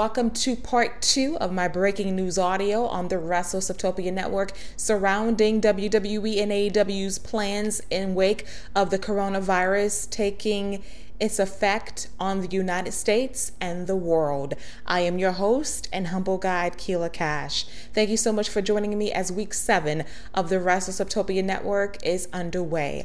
welcome to part two of my breaking news audio on the WrestleSoptopia Network surrounding WWE and AEW's plans in wake of the coronavirus taking its effect on the United States and the world. I am your host and humble guide, Keila Cash. Thank you so much for joining me as week seven of the WrestleSoptopia Network is underway.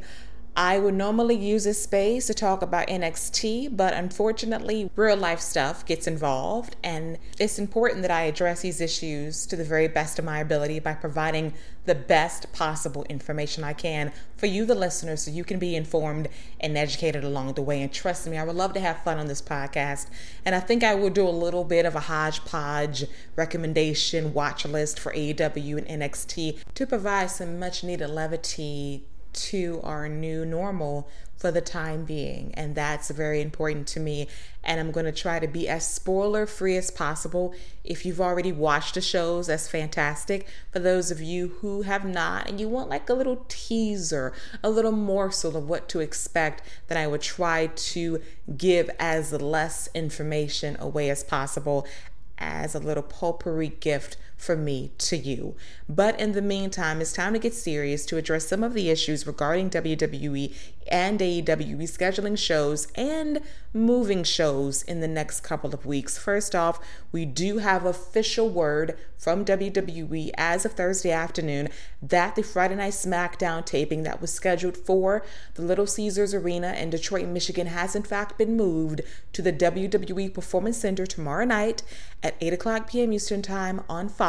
I would normally use this space to talk about NXT, but unfortunately, real life stuff gets involved, and it's important that I address these issues to the very best of my ability by providing the best possible information I can for you, the listeners, so you can be informed and educated along the way. And trust me, I would love to have fun on this podcast, and I think I will do a little bit of a hodgepodge recommendation watch list for AEW and NXT to provide some much needed levity to our new normal for the time being. And that's very important to me. And I'm going to try to be as spoiler free as possible. If you've already watched the shows, that's fantastic. For those of you who have not, and you want like a little teaser, a little morsel of what to expect, then I would try to give as less information away as possible as a little potpourri gift from me to you. But in the meantime, it's time to get serious to address some of the issues regarding WWE and AEW scheduling shows and moving shows in the next couple of weeks. First off, we do have official word from WWE as of Thursday afternoon that the Friday Night SmackDown taping that was scheduled for the Little Caesars Arena in Detroit, Michigan has in fact been moved to the WWE Performance Center tomorrow night at 8 o'clock p.m. Eastern Time on Fox.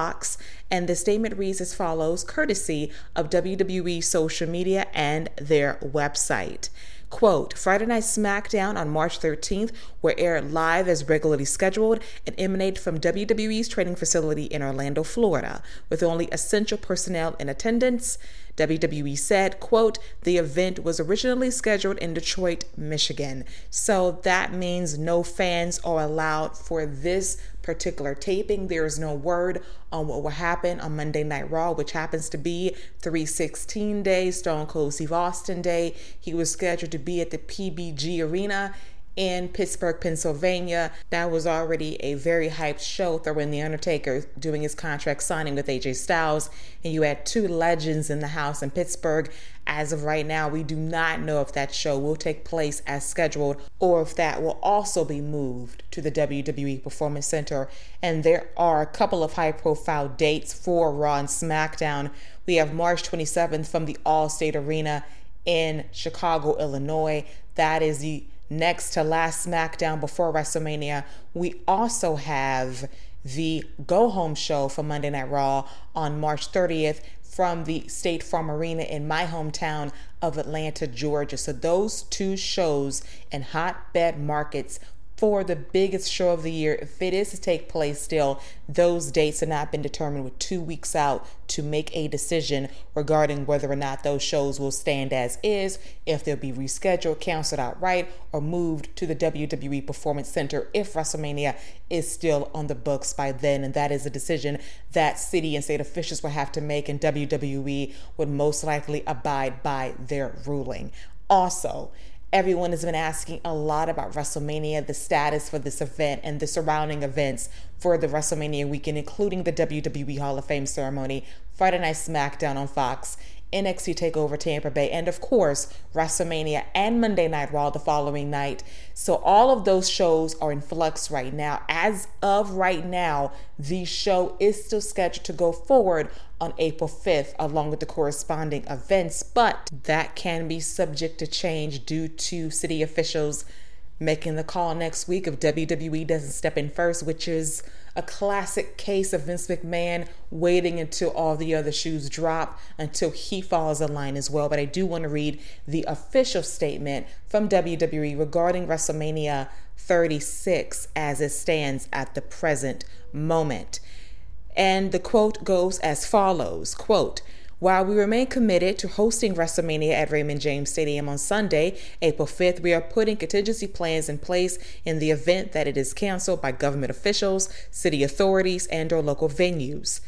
And the statement reads as follows courtesy of WWE social media and their website. Quote, Friday Night SmackDown on March 13th will air live as regularly scheduled and emanate from WWE's training facility in Orlando, Florida, with only essential personnel in attendance. WWE said, quote, the event was originally scheduled in Detroit, Michigan. So that means no fans are allowed for this particular taping. There is no word on what will happen on Monday Night Raw, which happens to be 316 Day, Stone Cold Steve Austin Day. He was scheduled to be at the PPG Arena in Pittsburgh, Pennsylvania. That was already a very hyped show. Throw in The Undertaker doing his contract signing with AJ Styles, and you had two legends in the house in Pittsburgh. As of right now, we do not know if that show will take place as scheduled or if that will also be moved to the WWE Performance Center. And there are a couple of high profile dates for Raw and SmackDown. We have March 27th from the Allstate Arena in Chicago, Illinois. That is the next to last SmackDown before WrestleMania, we also have the Go Home show for Monday Night Raw on March 30th from the State Farm Arena in my hometown of Atlanta, Georgia. So those two shows and hotbed markets for the biggest show of the year, if it is to take place still, those dates have not been determined with two weeks out to make a decision regarding whether or not those shows will stand as is, if they'll be rescheduled, canceled outright, or moved to the WWE Performance Center if WrestleMania is still on the books by then. And that is a decision that city and state officials will have to make, and WWE would most likely abide by their ruling. Also, Everyone has been asking a lot about WrestleMania, the status for this event, and the surrounding events for the WrestleMania weekend, including the WWE Hall of Fame ceremony, Friday Night SmackDown on Fox, NXT TakeOver Tampa Bay, and of course, WrestleMania and Monday Night Raw the following night. So, all of those shows are in flux right now. As of right now, the show is still scheduled to go forward on April 5th, along with the corresponding events, but that can be subject to change due to city officials making the call next week if WWE doesn't step in first, which is a classic case of Vince McMahon waiting until all the other shoes drop until he falls in line as well. But I do want to read the official statement from WWE regarding WrestleMania 36 as it stands at the present moment. And the quote goes as follows quote, while we remain committed to hosting WrestleMania at Raymond James Stadium on Sunday, April 5th, we are putting contingency plans in place in the event that it is canceled by government officials, city authorities, and or local venues.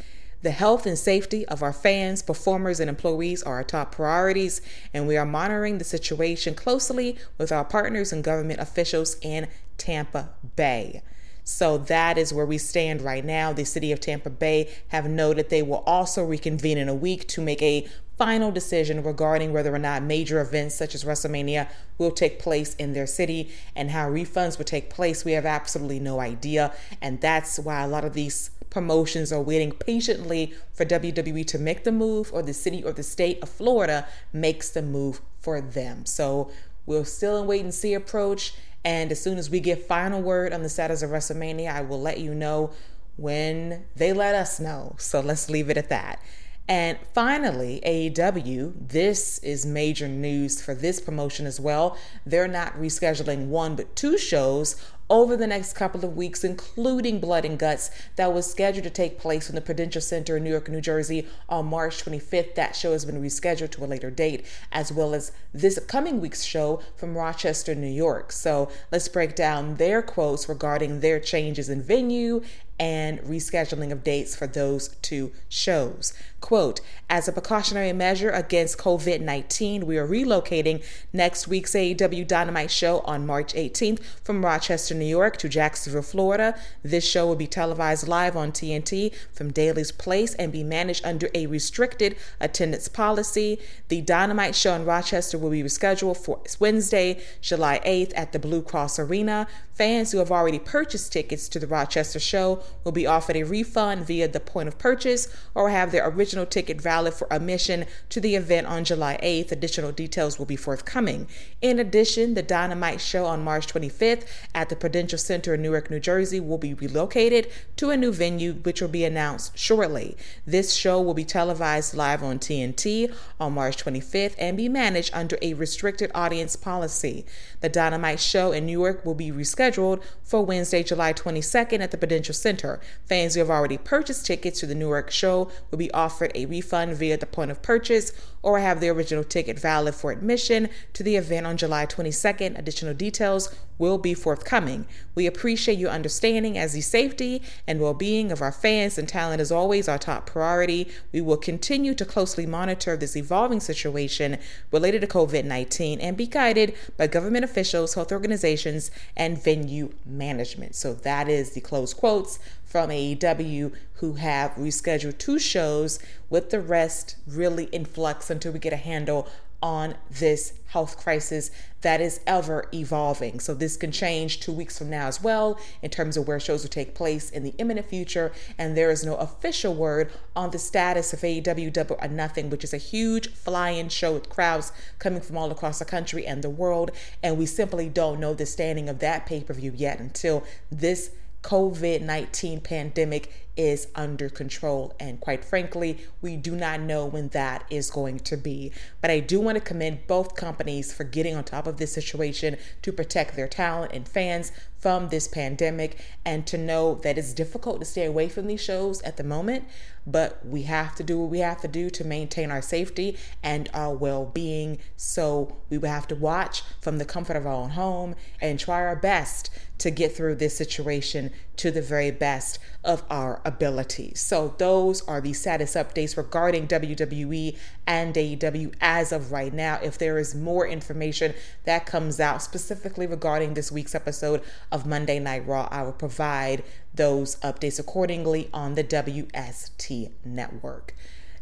The health and safety of our fans, performers, and employees are our top priorities, and we are monitoring the situation closely with our partners and government officials in Tampa Bay. So that is where we stand right now. The city of Tampa Bay have noted they will also reconvene in a week to make a final decision regarding whether or not major events such as WrestleMania will take place in their city and how refunds will take place. We have absolutely no idea. And that's why a lot of these promotions are waiting patiently for WWE to make the move, or the city or the state of Florida makes the move for them. So we're still in wait and see approach. And as soon as we get final word on the status of WrestleMania, I will let you know when they let us know. So let's leave it at that. And finally, AEW, this is major news for this promotion as well. They're not rescheduling one but two shows over the next couple of weeks, including Blood and Guts, that was scheduled to take place in the Prudential Center in New York, New Jersey on March 25th. That show has been rescheduled to a later date, as well as this coming week's show from Rochester, New York. So let's break down their quotes regarding their changes in venue and rescheduling of dates for those two shows. Quote, as a precautionary measure against COVID 19, we are relocating next week's AEW Dynamite show on March 18th from Rochester, New York to Jacksonville, Florida. This show will be televised live on TNT from Daily's Place and be managed under a restricted attendance policy. The Dynamite show in Rochester will be rescheduled for Wednesday, July 8th at the Blue Cross Arena. Fans who have already purchased tickets to the Rochester show will be offered a refund via the point of purchase or have their original ticket valid for admission to the event on July 8th. Additional details will be forthcoming. In addition, the Dynamite show on March 25th at the Prudential Center in Newark, New Jersey will be relocated to a new venue, which will be announced shortly. This show will be televised live on TNT on March 25th and be managed under a restricted audience policy. The Dynamite show in Newark will be rescheduled for Wednesday, July 22nd at the Prudential Center. Fans who have already purchased tickets to the Newark show will be offered a refund via the point of purchase or have the original ticket valid for admission to the event on July 22nd. Additional details will be forthcoming. We appreciate your understanding as the safety and well being of our fans and talent is always our top priority. We will continue to closely monitor this evolving situation related to COVID 19 and be guided by government officials, health organizations, and venue management. So that is the close quotes from AEW who have rescheduled two shows with the rest really in flux until we get a handle on this health crisis that is ever evolving. So, this can change two weeks from now as well in terms of where shows will take place in the imminent future. And there is no official word on the status of AEW Double or Nothing, which is a huge fly in show with crowds coming from all across the country and the world. And we simply don't know the standing of that pay per view yet until this COVID 19 pandemic is under control. And quite frankly, we do not know when that is going to be. But I do want to commend both companies for getting on top of this situation to protect their talent and fans from this pandemic and to know that it's difficult to stay away from these shows at the moment, but we have to do what we have to do to maintain our safety and our well being. So we will have to watch from the comfort of our own home and try our best to get through this situation to the very best of our abilities. So, those are the status updates regarding WWE and AEW as of right now. If there is more information that comes out specifically regarding this week's episode of Monday Night Raw, I will provide those updates accordingly on the WST network.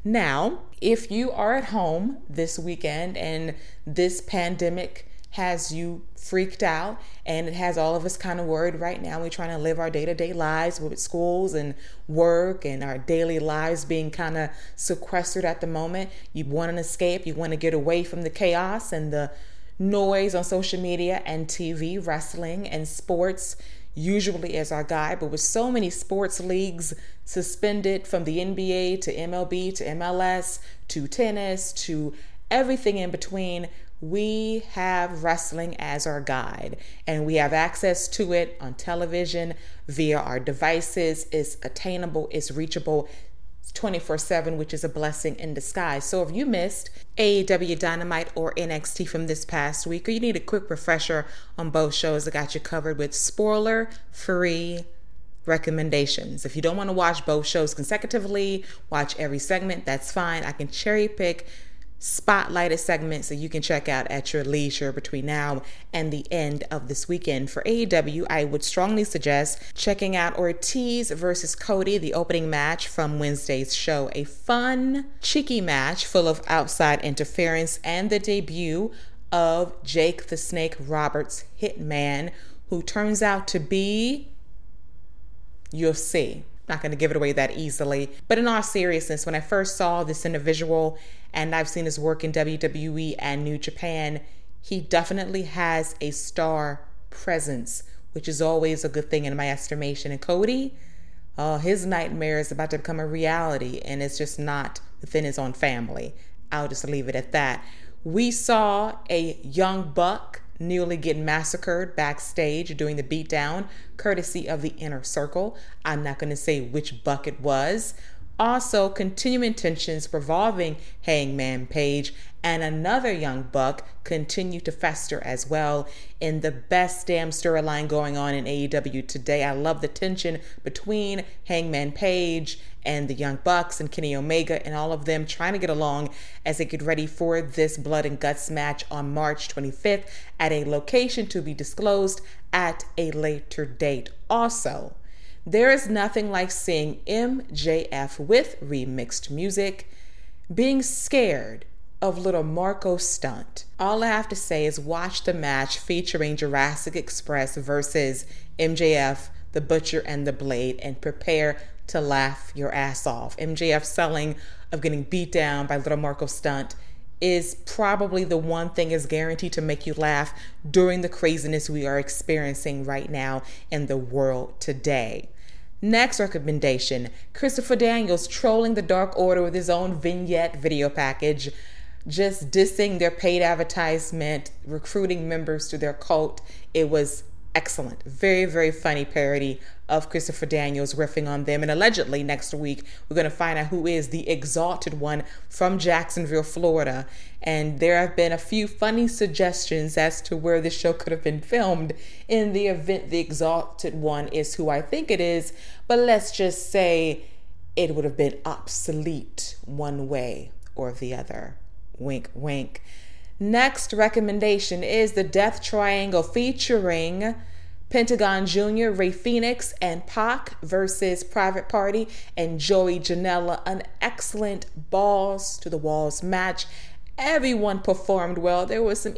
Now, if you are at home this weekend and this pandemic has you freaked out and it has all of us kind of worried right now. We're trying to live our day to day lives with schools and work and our daily lives being kind of sequestered at the moment. You want an escape, you want to get away from the chaos and the noise on social media and TV, wrestling and sports usually as our guide, but with so many sports leagues suspended from the NBA to MLB to MLS to tennis to everything in between, we have wrestling as our guide and we have access to it on television via our devices. It's attainable, it's reachable 24 7, which is a blessing in disguise. So if you missed AEW Dynamite or NXT from this past week, or you need a quick refresher on both shows, I got you covered with spoiler free recommendations. If you don't want to watch both shows consecutively, watch every segment, that's fine. I can cherry pick spotlighted segments that you can check out at your leisure between now and the end of this weekend. For AEW, I would strongly suggest checking out Ortiz versus Cody, the opening match from Wednesday's show. A fun, cheeky match full of outside interference and the debut of Jake the Snake Roberts, Hitman, who turns out to be, you'll see. Not going to give it away that easily. But in all seriousness, when I first saw this individual and I've seen his work in WWE and New Japan, he definitely has a star presence, which is always a good thing in my estimation. And Cody, uh, his nightmare is about to become a reality, and it's just not within his own family. I'll just leave it at that. We saw a young buck nearly get massacred backstage during the beatdown, courtesy of the inner circle. I'm not going to say which buck it was. Also, continuing tensions revolving Hangman Page and another young buck continue to fester as well in the best damn storyline going on in AEW today. I love the tension between Hangman Page and the Young Bucks and Kenny Omega and all of them trying to get along as they get ready for this blood and guts match on March 25th at a location to be disclosed at a later date. Also, there is nothing like seeing MJF with remixed music being scared of little Marko Stunt. All I have to say is watch the match featuring Jurassic Express versus MJF, the Butcher, and the Blade and prepare to laugh your ass off. MJF selling of getting beat down by little Marko Stunt is probably the one thing is guaranteed to make you laugh during the craziness we are experiencing right now in the world today. Next recommendation Christopher Daniels trolling the Dark Order with his own vignette video package, just dissing their paid advertisement, recruiting members to their cult. It was excellent. Very, very funny parody of Christopher Daniels riffing on them. And allegedly, next week, we're going to find out who is the exalted one from Jacksonville, Florida. And there have been a few funny suggestions as to where this show could have been filmed in the event the exalted one is who I think it is. But let's just say it would have been obsolete one way or the other. Wink, wink. Next recommendation is the Death Triangle featuring Pentagon Jr., Rey Fenix, and Pac versus Private Party and Joey Janela. An excellent balls to the walls match. Everyone performed well. There was some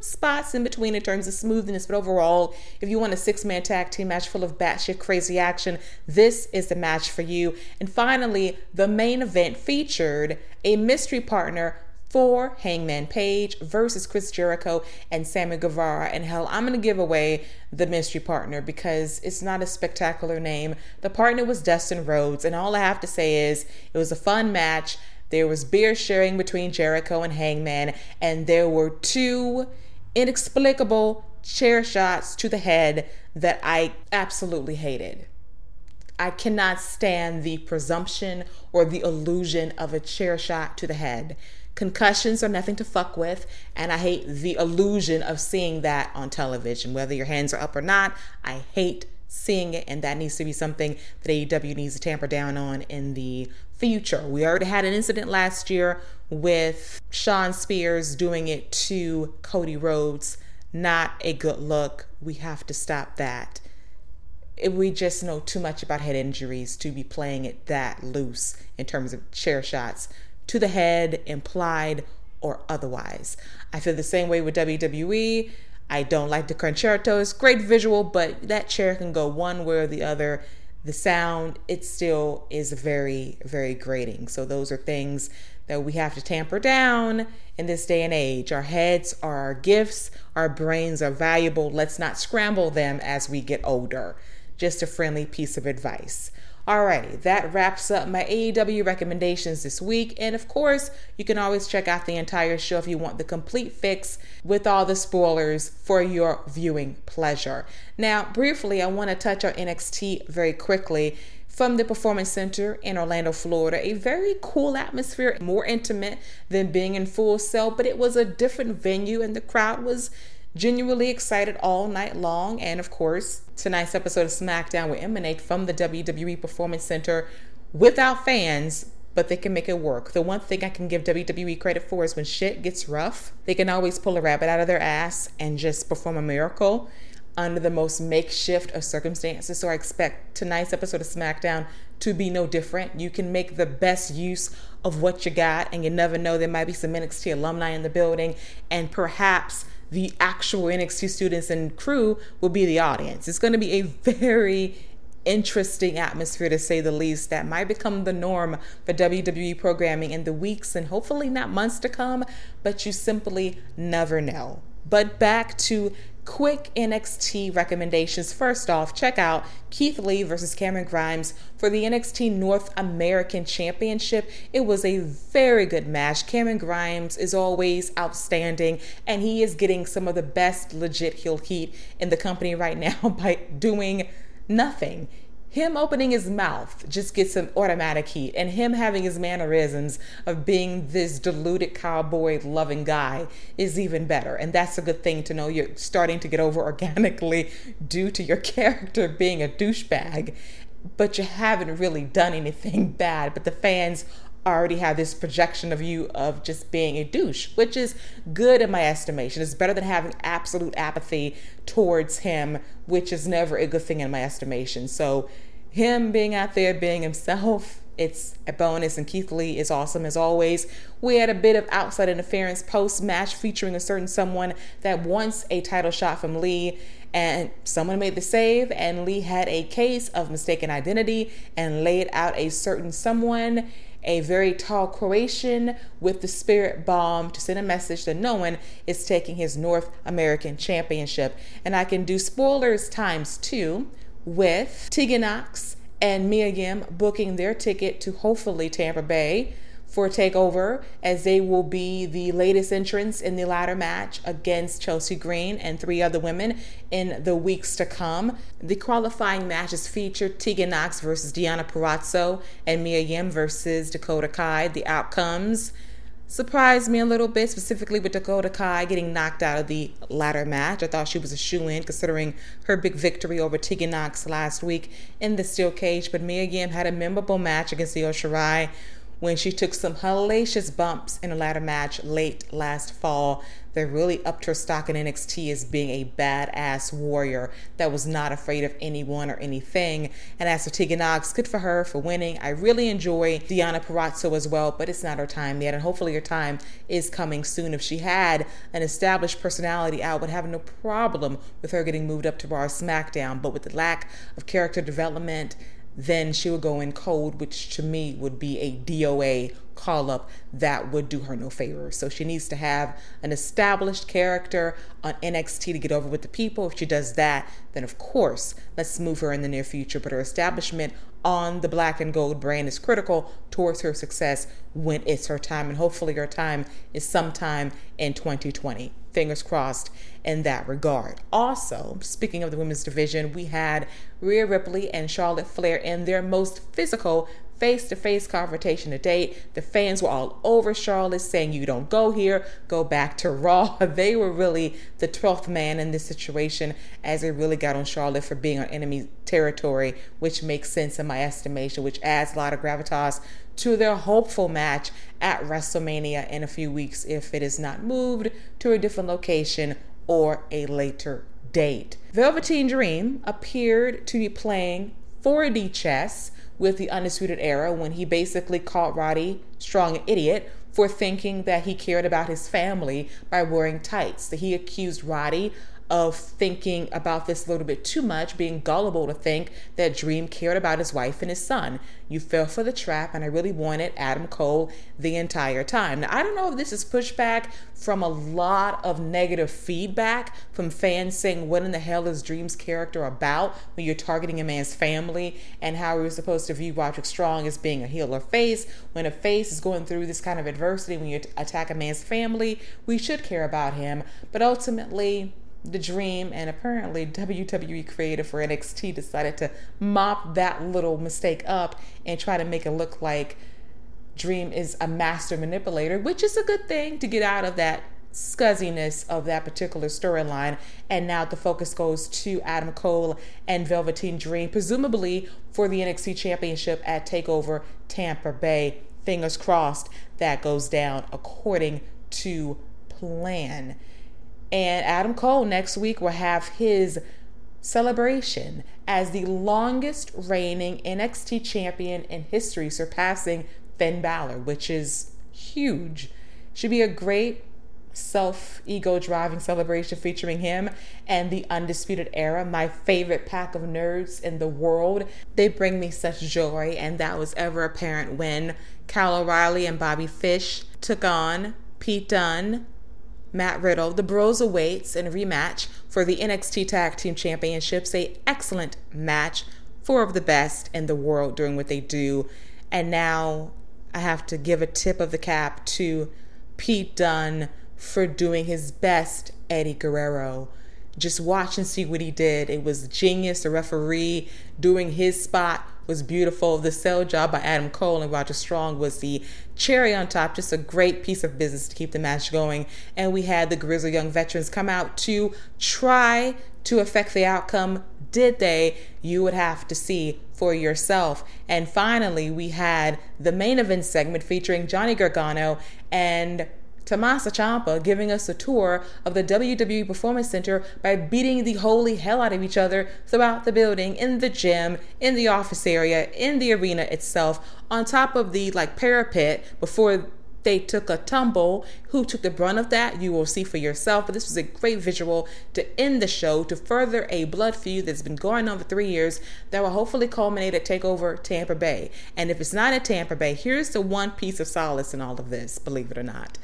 spots in between in terms of smoothness, but overall, if you want a six man tag team match full of batshit crazy action, this is the match for you. And finally, the main event featured a mystery partner for Hangman Page versus Chris Jericho and Sammy Guevara. And hell, I'm going to give away the mystery partner because it's not a spectacular name. The partner was Dustin Rhodes. And all I have to say is it was a fun match. There was beer sharing between Jericho and Hangman, and there were two inexplicable chair shots to the head that I absolutely hated. I cannot stand the presumption or the illusion of a chair shot to the head. Concussions are nothing to fuck with, and I hate the illusion of seeing that on television, whether your hands are up or not. I hate seeing it, and that needs to be something that AEW needs to tamper down on in the future. We already had an incident last year with Shawn Spears doing it to Cody Rhodes. Not a good look. We have to stop that. We just know too much about head injuries to be playing it that loose in terms of chair shots to the head, implied or otherwise. I feel the same way with WWE. I don't like the Con-Chair-Tos. Great visual, but that chair can go one way or the other. The sound, it still is very, very grating. So those are things that we have to tamper down in this day and age. Our heads are our gifts, our brains are valuable. Let's not scramble them as we get older. Just a friendly piece of advice. Alrighty, that wraps up my AEW recommendations this week. And of course, you can always check out the entire show if you want the complete fix with all the spoilers for your viewing pleasure. Now, briefly, I want to touch on NXT very quickly from the Performance Center in Orlando, Florida. A very cool atmosphere, more intimate than being in Full Sail, but it was a different venue and the crowd was genuinely excited all night long. And of course, tonight's episode of SmackDown will emanate from the WWE Performance Center without fans, but they can make it work. The one thing I can give WWE credit for is when shit gets rough, they can always pull a rabbit out of their ass and just perform a miracle under the most makeshift of circumstances. So I expect tonight's episode of SmackDown to be no different. You can make the best use of what you got, and you never know, there might be some NXT alumni in the building, and perhaps the actual NXT students and crew will be the audience. It's going to be a very interesting atmosphere to say the least that might become the norm for WWE programming in the weeks and hopefully not months to come, but you simply never know. But back to quick NXT recommendations. First off, check out Keith Lee versus Cameron Grimes for the NXT North American Championship. It was a very good match. Cameron Grimes is always outstanding, and he is getting some of the best legit heel heat in the company right now by doing nothing him opening his mouth just gets some automatic heat and him having his mannerisms of being this deluded cowboy loving guy is even better and that's a good thing to know you're starting to get over organically due to your character being a douchebag but you haven't really done anything bad but the fans already have this projection of you of just being a douche, which is good in my estimation. It's better than having absolute apathy towards him, which is never a good thing in my estimation. So, him being out there being himself, it's a bonus. And Keith Lee is awesome as always. We had a bit of outside interference post match featuring a certain someone that wants a title shot from Lee and someone made the save and Lee had a case of mistaken identity and laid out a certain someone a very tall Croatian with the spirit bomb to send a message that no one is taking his North American Championship. And I can do spoilers times two with Tegan Nox and Mia Yim booking their ticket to hopefully Tampa Bay for TakeOver, as they will be the latest entrants in the ladder match against Chelsea Green and three other women in the weeks to come. The qualifying matches feature Tegan Nox versus Deonna Purrazzo and Mia Yim versus Dakota Kai. The outcomes surprised me a little bit, specifically with Dakota Kai getting knocked out of the ladder match. I thought she was a shoe in considering her big victory over Tegan Nox last week in the steel cage. But Mia Yim had a memorable match against Io Shirai when she took some hellacious bumps in a ladder match late last fall that really upped her stock in NXT as being a badass warrior that was not afraid of anyone or anything. And as for Tegan Nox, good for her for winning. I really enjoy Deonna Purrazzo as well, but it's not her time yet. And hopefully her time is coming soon. If she had an established personality, I would have no problem with her getting moved up to Raw SmackDown. But with the lack of character development, then she would go in cold, which to me would be a DOA call up that would do her no favor. So she needs to have an established character on NXT to get over with the people. If she does that, then of course, let's move her in the near future. But her establishment on the black and gold brand is critical towards her success when it's her time. And hopefully, her time is sometime in 2020. Fingers crossed in that regard. Also, speaking of the women's division, we had Rhea Ripley and Charlotte Flair in their most physical face to face confrontation to date. The fans were all over Charlotte saying, You don't go here, go back to Raw. They were really the 12th man in this situation as they really got on Charlotte for being on enemy territory, which makes sense in my estimation, which adds a lot of gravitas to their hopeful match at WrestleMania in a few weeks if it is not moved to a different location or a later date. Velveteen Dream appeared to be playing 4D chess with the Undisputed Era when he basically called Roddy Strong an idiot for thinking that he cared about his family by wearing tights. That he accused Roddy of thinking about this a little bit too much, being gullible to think that Dream cared about his wife and his son. You fell for the trap, and I really wanted Adam Cole the entire time. Now, I don't know if this is pushback from a lot of negative feedback from fans saying, What in the hell is Dream's character about when you're targeting a man's family, and how we're supposed to view Roderick Strong as being a heel or face. When a face is going through this kind of adversity, when you attack a man's family, we should care about him. But ultimately, the dream and apparently WWE creative for NXT decided to mop that little mistake up and try to make it look like Dream is a master manipulator, which is a good thing to get out of that scuzziness of that particular storyline. And now the focus goes to Adam Cole and Velveteen Dream, presumably for the NXT Championship at TakeOver Tampa Bay fingers crossed that goes down according to plan. And Adam Cole next week will have his celebration as the longest reigning NXT champion in history, surpassing Finn Balor, which is huge. Should be a great self ego driving celebration featuring him and the Undisputed Era, my favorite pack of nerds in the world. They bring me such joy, and that was ever apparent when Kyle O'Reilly and Bobby Fish took on Pete Dunne, Matt Riddle. The Broserweights in a rematch for the NXT Tag Team Championships. A excellent match, four of the best in the world doing what they do. And now I have to give a tip of the cap to Pete Dunne for doing his best Eddie Guerrero. Just watch and see what he did. It was genius. The referee doing his spot was beautiful. The sell job by Adam Cole and Roger Strong was the cherry on top. Just a great piece of business to keep the match going. And we had the Grizzled Young veterans come out to try to affect the outcome. Did they? You would have to see for yourself. And finally, we had the main event segment featuring Johnny Gargano and Tommaso Ciampa giving us a tour of the WWE Performance Center by beating the holy hell out of each other throughout the building, in the gym, in the office area, in the arena itself, on top of the like parapet before they took a tumble. Who took the brunt of that? You will see for yourself. But this was a great visual to end the show to further a blood feud that's been going on for three years that will hopefully culminate at TakeOver Tampa Bay. And if it's not at Tampa Bay, here's the one piece of solace in all of this, believe it or not.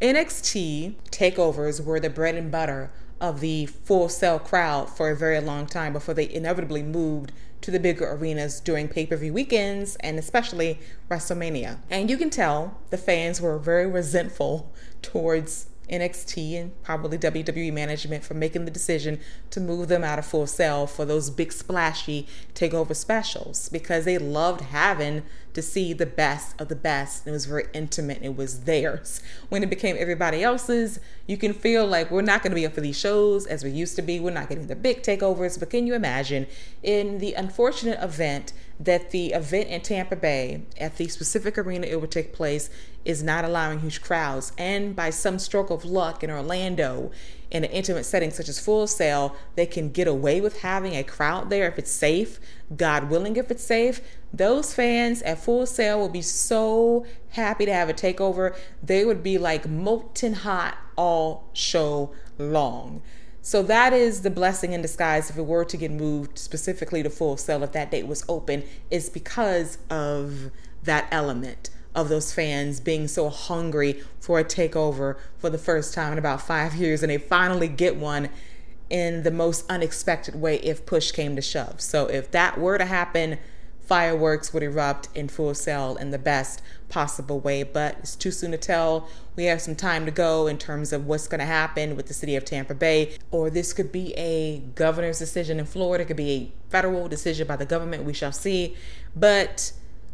NXT takeovers were the bread and butter of the Full Sail crowd for a very long time before they inevitably moved to the bigger arenas during pay per view weekends and especially WrestleMania. And you can tell the fans were very resentful towards NXT and probably WWE management for making the decision to move them out of Full Sail for those big splashy takeover specials because they loved having to see the best of the best. And It was very intimate. It was theirs. When it became everybody else's, you can feel like we're not going to be up for these shows as we used to be. We're not getting the big takeovers. But can you imagine in the unfortunate event that the event in Tampa Bay at the specific arena it would take place is not allowing huge crowds. And by some stroke of luck in Orlando, in an intimate setting such as Full Sail, they can get away with having a crowd there if it's safe. God willing, if it's safe. Those fans at Full Sail will be so happy to have a takeover. They would be like molten hot all show long. So that is the blessing in disguise if it were to get moved specifically to Full Sail if that date was open, is because of that element of those fans being so hungry for a takeover for the first time in about five years, and they finally get one in the most unexpected way if push came to shove. So if that were to happen, fireworks would erupt in Full Sail in the best possible way, but it's too soon to tell. We have some time to go in terms of what's going to happen with the city of Tampa Bay, or this could be a governor's decision in Florida, it could be a federal decision by the government. We shall see. But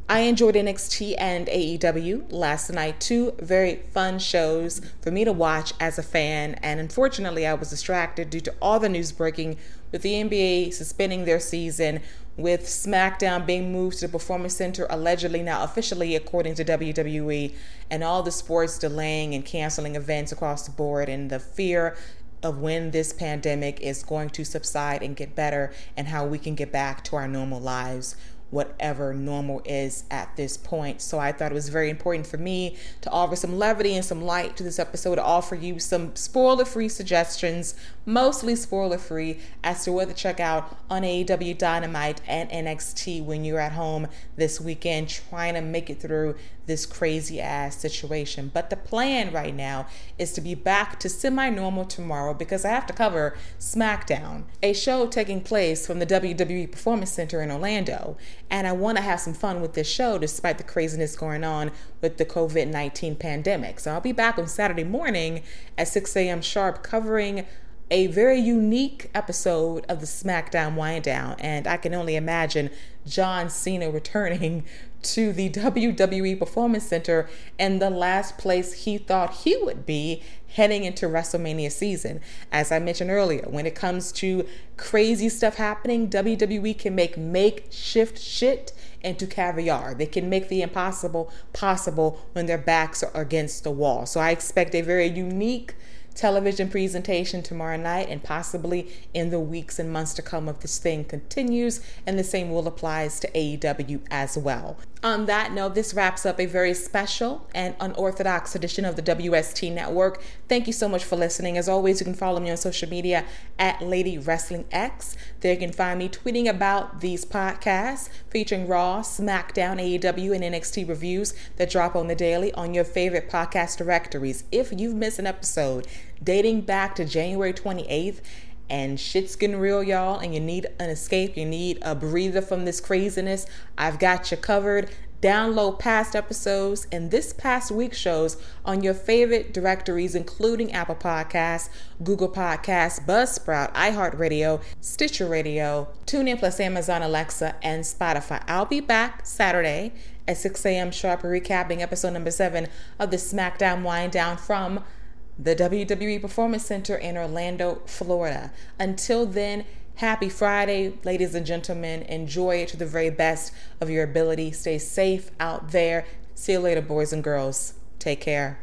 I enjoyed NXT and AEW last night. Two very fun shows for me to watch as a fan. And unfortunately, I was distracted due to all the news breaking with the NBA suspending their season, with SmackDown being moved to the Performance Center, allegedly now officially, according to WWE, and all the sports delaying and canceling events across the board, and the fear of when this pandemic is going to subside and get better, and how we can get back to our normal lives whatever normal is at this point. So I thought it was very important for me to offer some levity and some light to this episode, to offer you some spoiler free suggestions, mostly spoiler free, as to what to check out on AEW Dynamite and NXT when you're at home this weekend trying to make it through this crazy ass situation. But the plan right now is to be back to semi normal tomorrow because I have to cover SmackDown, a show taking place from the WWE Performance Center in Orlando. And I want to have some fun with this show despite the craziness going on with the COVID 19 pandemic. So I'll be back on Saturday morning at 6 a.m. sharp covering a very unique episode of the SmackDown Wind Down, and I can only imagine John Cena returning to the WWE Performance Center and the last place he thought he would be heading into WrestleMania season. As I mentioned earlier, when it comes to crazy stuff happening, WWE can make makeshift shit into caviar. They can make the impossible possible when their backs are against the wall. So I expect a very unique television presentation tomorrow night and possibly in the weeks and months to come if this thing continues. And the same will applies to AEW as well. On that note, this wraps up a very special and unorthodox edition of the WST Network. Thank you so much for listening. As always, you can follow me on social media at Lady Wrestling X. You can find me tweeting about these podcasts featuring Raw, SmackDown, AEW, and NXT reviews that drop on the daily on your favorite podcast directories. If you've missed an episode, dating back to January 28th. And shit's getting real, y'all, and you need an escape. You need a breather from this craziness. I've got you covered. Download past episodes and this past week's shows on your favorite directories, including Apple Podcasts, Google Podcasts, Buzzsprout, iHeartRadio, Stitcher Radio, TuneIn Plus Amazon Alexa, and Spotify. I'll be back Saturday at 6 a.m. sharp, recapping episode number seven of the SmackDown Wind Down from the WWE Performance Center in Orlando, Florida. Until then, happy Friday, ladies and gentlemen. Enjoy it to the very best of your ability. Stay safe out there. See you later, boys and girls. Take care.